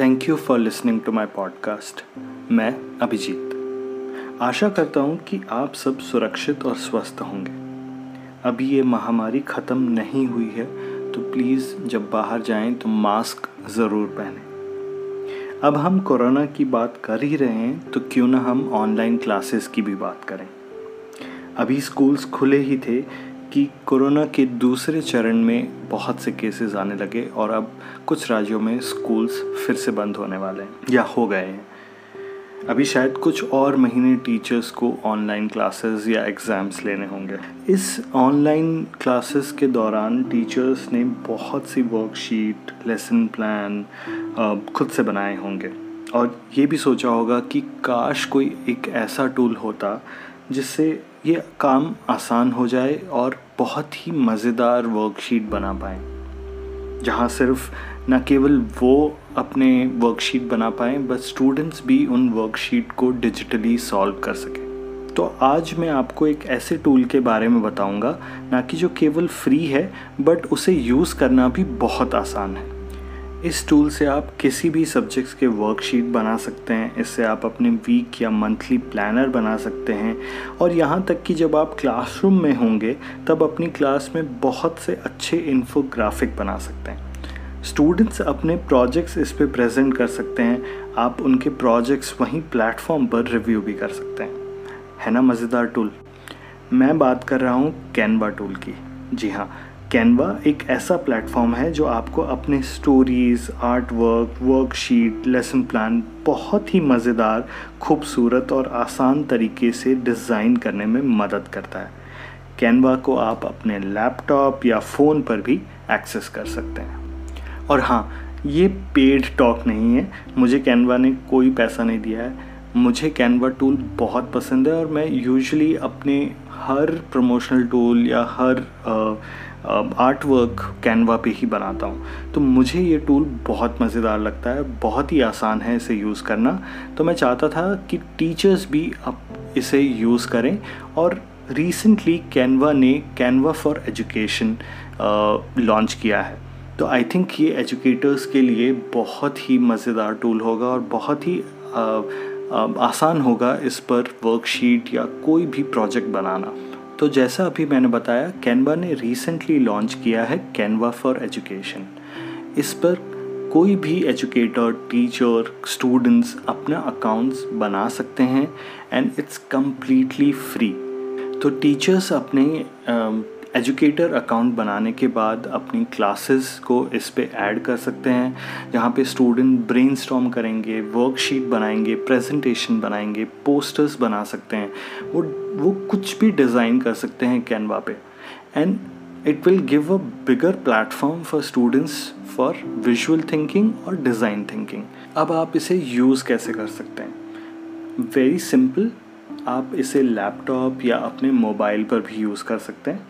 Thank you for listening to my podcast मैं अभिजीत। आशा करता हूँ कि आप सब सुरक्षित और स्वस्थ होंगे। अभी ये महामारी ख़त्म नहीं हुई है तो प्लीज़ जब बाहर जाएँ तो मास्क ज़रूर पहनें। अब हम कोरोना की बात कर ही रहे हैं तो क्यों ना हम ऑनलाइन क्लासेस की भी बात करें। अभी स्कूल्स खुले ही थे कि कोरोना के दूसरे चरण में बहुत से केसेस आने लगे और अब कुछ राज्यों में स्कूल्स फिर से बंद होने वाले हैं, या हो गए हैं। अभी शायद कुछ और महीने टीचर्स को ऑनलाइन क्लासेस या एग्ज़ाम्स लेने होंगे। इस ऑनलाइन क्लासेस के दौरान टीचर्स ने बहुत सी वर्कशीट लेसन प्लान खुद से बनाए होंगे। और ये भी सोचा होगा कि काश कोई एक ऐसा टूल होता जिससे ये काम आसान हो जाए और बहुत ही मज़ेदार वर्कशीट बना पाएँ। जहाँ सिर्फ़ न केवल वो अपने वर्कशीट बना पाएँ बट स्टूडेंट्स भी उन वर्कशीट को डिजिटली सॉल्व कर सकें। तो आज मैं आपको एक ऐसे टूल के बारे में बताऊँगा, ना कि जो केवल फ्री है बट उसे यूज़ करना भी बहुत आसान है। इस टूल से आप किसी भी सब्जेक्ट्स के वर्कशीट बना सकते हैं। इससे आप अपने वीक या मंथली प्लानर बना सकते हैं। और यहाँ तक कि जब आप क्लासरूम में होंगे, तब अपनी क्लास में बहुत से अच्छे इन्फोग्राफिक बना सकते हैं। स्टूडेंट्स अपने प्रोजेक्ट्स इस पर प्रेजेंट कर सकते हैं। आप उनके प्रोजेक्ट्स वहीं प्लेटफॉर्म पर रिव्यू भी कर सकते हैं। है ना मज़ेदार टूल मैं बात कर रहा हूँ कैनवा टूल की। जी हाँ कैनवा एक ऐसा प्लेटफॉर्म है जो आपको अपने stories art work worksheet lesson plan बहुत ही मज़ेदार, खूबसूरत और आसान तरीके से डिज़ाइन करने में मदद करता है। कैनवा को आप अपने लैपटॉप या फ़ोन पर भी एक्सेस कर सकते हैं। और हाँ ये पेड टॉक नहीं है। मुझे कैनवा ने कोई पैसा नहीं दिया है। मुझे कैनवा टूल बहुत पसंद है और मैं यूजुअली अपने हर प्रमोशनल टूल या हर आर्ट वर्क कैनवा पे ही बनाता हूँ। तो मुझे ये टूल बहुत मज़ेदार लगता है बहुत ही आसान है इसे यूज़ करना। तो मैं चाहता था कि टीचर्स भी अब इसे यूज़ करें और रिसेंटली कैनवा ने कैनवा फॉर एजुकेशन लॉन्च किया है। तो आई थिंक ये एजुकेटर्स के लिए बहुत ही मज़ेदार टूल होगा और बहुत ही आ, आसान होगा इस पर वर्कशीट या कोई भी प्रोजेक्ट बनाना। तो जैसा अभी मैंने बताया कैनवा ने रिसेंटली लॉन्च किया है कैनवा फॉर एजुकेशन इस पर कोई भी एजुकेटर टीचर स्टूडेंट्स अपना अकाउंट्स बना सकते हैं एंड इट्स कम्प्लीटली फ्री तो टीचर्स अपने एजुकेटर अकाउंट बनाने के बाद अपनी क्लासेस को इस पे ऐड कर सकते हैं। जहाँ पे स्टूडेंट ब्रेन करेंगे वर्कशीट बनाएँगे प्रेजेंटेशन बनाएँगे पोस्टर्स बना सकते हैं। वो वो कुछ भी डिज़ाइन कर सकते हैं कैनवा पे. And it will give a bigger platform for students for visual thinking और डिज़ाइन थिंकिंग अब आप इसे यूज़ कैसे कर सकते हैं? वेरी सिंपल आप इसे लैपटॉप या अपने मोबाइल पर भी यूज़ कर सकते हैं.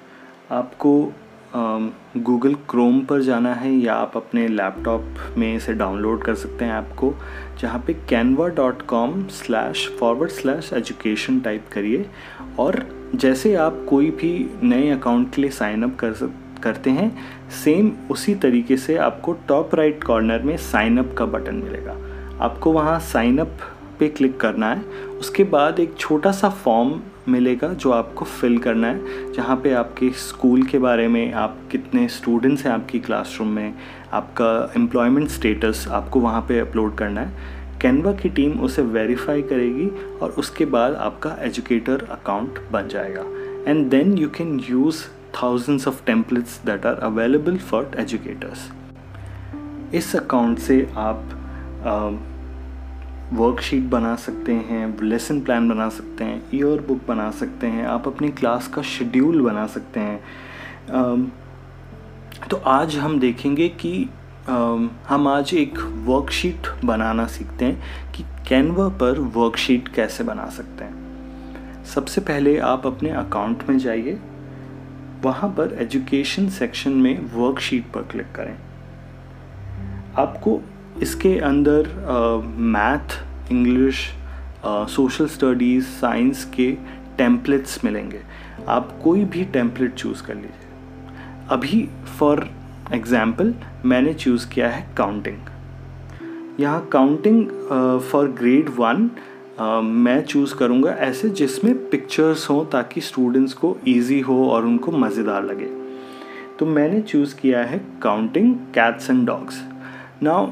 आपको गूगल क्रोम पर जाना है या आप अपने लैपटॉप में इसे डाउनलोड कर सकते हैं ऐप को जहाँ पे Canva dot com slash forward slash education type करिए। और जैसे आप कोई भी नए अकाउंट के लिए साइन अप कर सक, करते हैं सेम उसी तरीके से आपको टॉप राइट कॉर्नर में साइन अप का बटन मिलेगा। आपको वहाँ साइन अप पे क्लिक करना है। उसके बाद एक छोटा सा फॉर्म मिलेगा जो आपको फिल करना है जहाँ पे आपके स्कूल के बारे में आप कितने स्टूडेंट्स हैं आपकी क्लासरूम में आपका एम्प्लॉयमेंट स्टेटस आपको वहाँ पे अपलोड करना है। कैनवा की टीम उसे वेरीफाई करेगी और उसके बाद आपका एजुकेटर अकाउंट बन जाएगा। And then you can use thousands of templates that are available for educators इस अकाउंट से आप uh, वर्कशीट बना सकते हैं लेसन प्लान बना सकते हैं ईयर बुक बना सकते हैं, आप अपनी क्लास का शेड्यूल बना सकते हैं। तो आज हम देखेंगे कि हम आज एक वर्कशीट बनाना सीखते हैं कि कैनवा पर वर्कशीट कैसे बना सकते हैं। सबसे पहले आप अपने अकाउंट में जाइए, वहाँ पर एजुकेशन सेक्शन में वर्कशीट पर क्लिक करें। आपको इसके अंदर math English social studies science के टेम्पलेट्स मिलेंगे। आप कोई भी टेम्पलेट चूज़ कर लीजिए। अभी फॉर एग्ज़ाम्पल मैंने चूज़ किया है काउंटिंग यहाँ काउंटिंग फॉर ग्रेड वन मैं चूज़ करूँगा ऐसे जिसमें पिक्चर्स हों ताकि स्टूडेंट्स को ईजी हो और उनको मज़ेदार लगे। तो मैंने चूज़ किया है counting cats and dogs now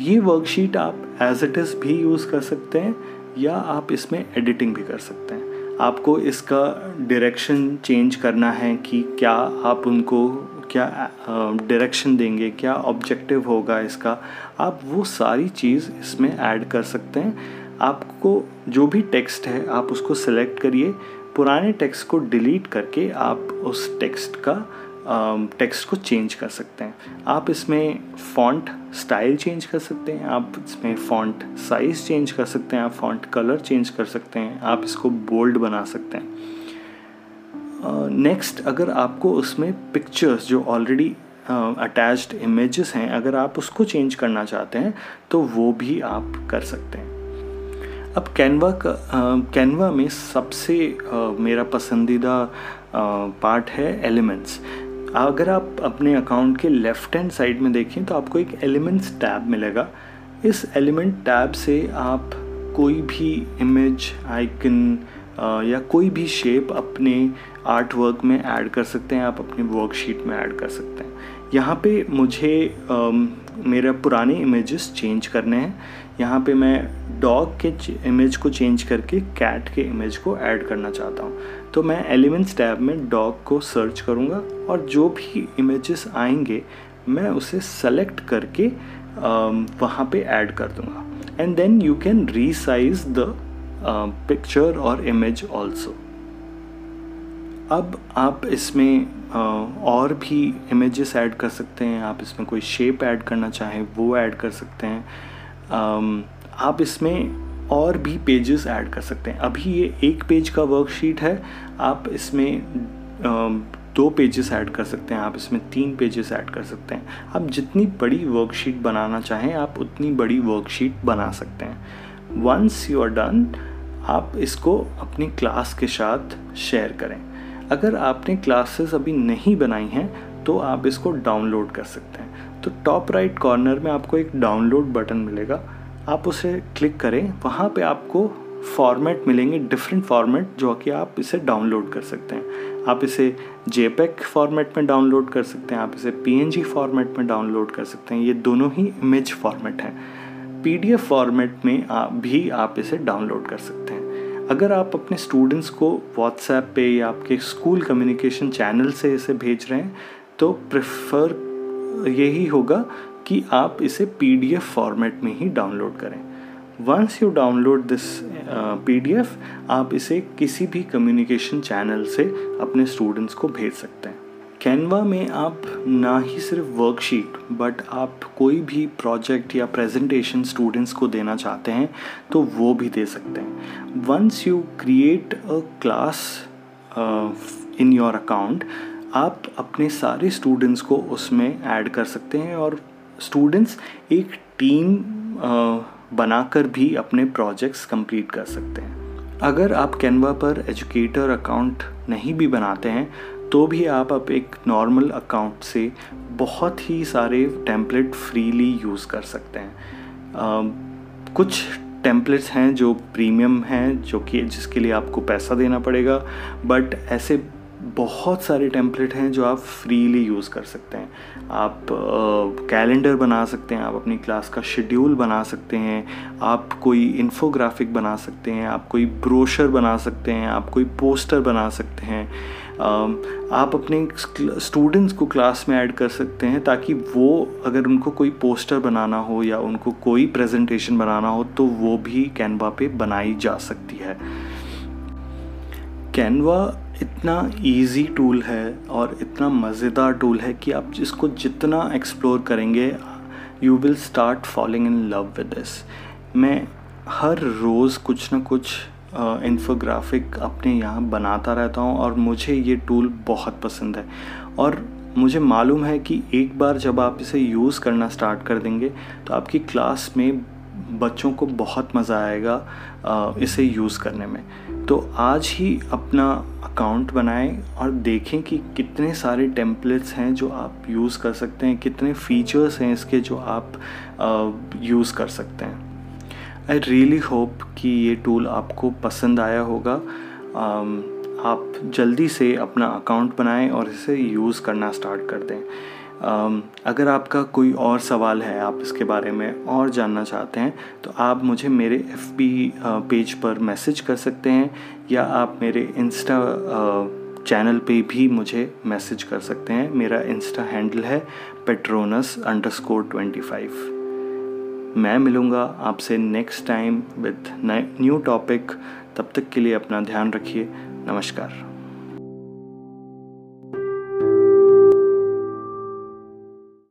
ये वर्कशीट आप एज इट इज़ भी यूज़ कर सकते हैं, या आप इसमें एडिटिंग भी कर सकते हैं। आपको इसका डायरेक्शन चेंज करना है कि क्या आप उनको, क्या डायरेक्शन देंगे, क्या ऑब्जेक्टिव होगा इसका। आप वो सारी चीज़ इसमें ऐड कर सकते हैं। आपको जो भी टेक्स्ट है, आप उसको सेलेक्ट करिए। पुराने टेक्स्ट को डिलीट करके आप उस टेक्स्ट का टेक्स्ट को चेंज कर सकते हैं। आप इसमें फ़ॉन्ट स्टाइल चेंज कर सकते हैं आप इसमें फ़ॉन्ट साइज़ चेंज कर सकते हैं आप फ़ॉन्ट कलर चेंज कर सकते हैं आप इसको बोल्ड बना सकते हैं। नेक्स्ट uh, अगर आपको उसमें पिक्चर्स जो ऑलरेडी अटैच्ड इमेजेस हैं अगर आप उसको चेंज करना चाहते हैं तो वो भी आप कर सकते हैं। अब कैनवा का कैनवा में सबसे uh, मेरा पसंदीदा पार्ट है एलिमेंट्स अगर आप अपने अकाउंट के लेफ़्ट हैंड साइड में देखें तो आपको एक एलिमेंट्स टैब मिलेगा। इस एलिमेंट टैब से आप कोई भी इमेज आइकन या कोई भी शेप अपने आर्ट वर्क में ऐड कर सकते हैं, आप अपने वर्कशीट में ऐड कर सकते हैं। यहाँ पे मुझे मेरा पुराने इमेजेस चेंज करने हैं। यहाँ पे मैं डॉग के इमेज को चेंज करके कैट के इमेज को ऐड करना चाहता हूँ। तो मैं एलिमेंट्स टैब में डॉग को सर्च करूँगा और जो भी इमेजेस आएँगे, मैं उसे सेलेक्ट करके वहाँ पे ऐड कर दूँगा। And then you can resize the picture और इमेज ऑल्सो अब आप इसमें और भी इमेजेस ऐड कर सकते हैं। आप इसमें कोई शेप ऐड करना चाहें, वो ऐड कर सकते हैं। आप इसमें और भी पेजेस ऐड कर सकते हैं। अभी ये एक पेज का वर्कशीट है। आप इसमें दो पेजेस ऐड कर सकते हैं। आप इसमें तीन पेजेस ऐड कर सकते हैं। आप जितनी बड़ी वर्कशीट बनाना चाहें, आप उतनी बड़ी वर्कशीट बना सकते हैं। वंस यू आर डन आप इसको अपनी क्लास के साथ शेयर करें। अगर आपने क्लासेस अभी नहीं बनाई हैं तो आप इसको डाउनलोड कर सकते हैं। तो टॉप राइट कॉर्नर में आपको एक डाउनलोड बटन मिलेगा। आप उसे क्लिक करें, वहाँ पे आपको फॉर्मेट मिलेंगे डिफरेंट फॉर्मेट जो कि आप इसे डाउनलोड कर सकते हैं। आप इसे जेपेक फॉर्मेट में डाउनलोड कर सकते हैं, आप इसे पीएनजी फॉर्मेट में डाउनलोड कर सकते हैं। ये दोनों ही इमेज फॉर्मेट हैं। पीडीएफ फॉर्मेट में आप भी आप इसे डाउनलोड कर सकते हैं। अगर आप अपने स्टूडेंट्स को व्हाट्सएप पे या आपके स्कूल कम्युनिकेशन चैनल से इसे भेज रहे हैं तो प्रेफर यही होगा कि आप इसे पीडीएफ फॉर्मेट में ही डाउनलोड करें। Once you download this PDF आप इसे किसी भी कम्युनिकेशन चैनल से अपने स्टूडेंट्स को भेज सकते हैं। कैनवा में आप ना ही सिर्फ़ वर्कशीट बट आप कोई भी प्रोजेक्ट या प्रेजेंटेशन स्टूडेंट्स को देना चाहते हैं तो वो भी दे सकते हैं। Once you create a class in your account आप अपने सारे स्टूडेंट्स को उसमें ऐड कर सकते हैं और स्टूडेंट्स एक टीम बनाकर भी अपने प्रोजेक्ट्स कंप्लीट कर सकते हैं। अगर आप कैनवा पर एजुकेटर अकाउंट नहीं भी बनाते हैं तो भी आप अब एक नॉर्मल अकाउंट से बहुत ही सारे टेम्पलेट फ्रीली यूज़ कर सकते हैं। कुछ टेम्पलेट्स हैं जो प्रीमियम हैं, जो कि, जिसके लिए आपको पैसा देना पड़ेगा बट ऐसे बहुत सारे टेम्पलेट हैं जो आप फ्रीली यूज़ कर सकते हैं। आप कैलेंडर बना सकते हैं, आप अपनी क्लास का शेड्यूल बना सकते हैं, आप कोई इन्फोग्राफिक बना सकते हैं, आप कोई ब्रोशर बना सकते हैं, आप कोई पोस्टर बना सकते हैं। आप अपने स्टूडेंट्स को क्लास में ऐड कर सकते हैं ताकि वो, अगर उनको कोई पोस्टर बनाना हो या उनको कोई प्रेजेंटेशन बनाना हो तो वो भी कैनवा पे बनाई जा सकती है। कैनवा इतना इजी टूल है और इतना मज़ेदार टूल है कि आप इसको जितना एक्सप्लोर करेंगे you will start falling in love with this मैं हर रोज़ कुछ ना कुछ इन्फोग्राफिक अपने यहाँ बनाता रहता हूँ और मुझे ये टूल बहुत पसंद है। और मुझे मालूम है कि एक बार जब आप इसे यूज़ करना स्टार्ट कर देंगे तो आपकी क्लास में बच्चों को बहुत मज़ा आएगा इसे यूज़ करने में। तो आज ही अपना अकाउंट बनाएँ और देखें कि कितने सारे टेम्पलेट्स हैं जो आप यूज़ कर सकते हैं, कितने फीचर्स हैं इसके जो आप यूज़ कर सकते हैं। आई रियली होप कि ये टूल आपको पसंद आया होगा। आप जल्दी से अपना अकाउंट बनाएँ और इसे यूज़ करना स्टार्ट कर दें। अगर आपका कोई और सवाल है, आप इसके बारे में और जानना चाहते हैं तो आप मुझे मेरे एफपी पेज पर मैसेज कर सकते हैं, या आप मेरे इंस्टा चैनल पे भी मुझे मैसेज कर सकते हैं। मेरा इंस्टा हैंडल है Petronas underscore twenty five मैं मिलूँगा आपसे next time with new topic तब तक के लिए अपना ध्यान रखिए। नमस्कार।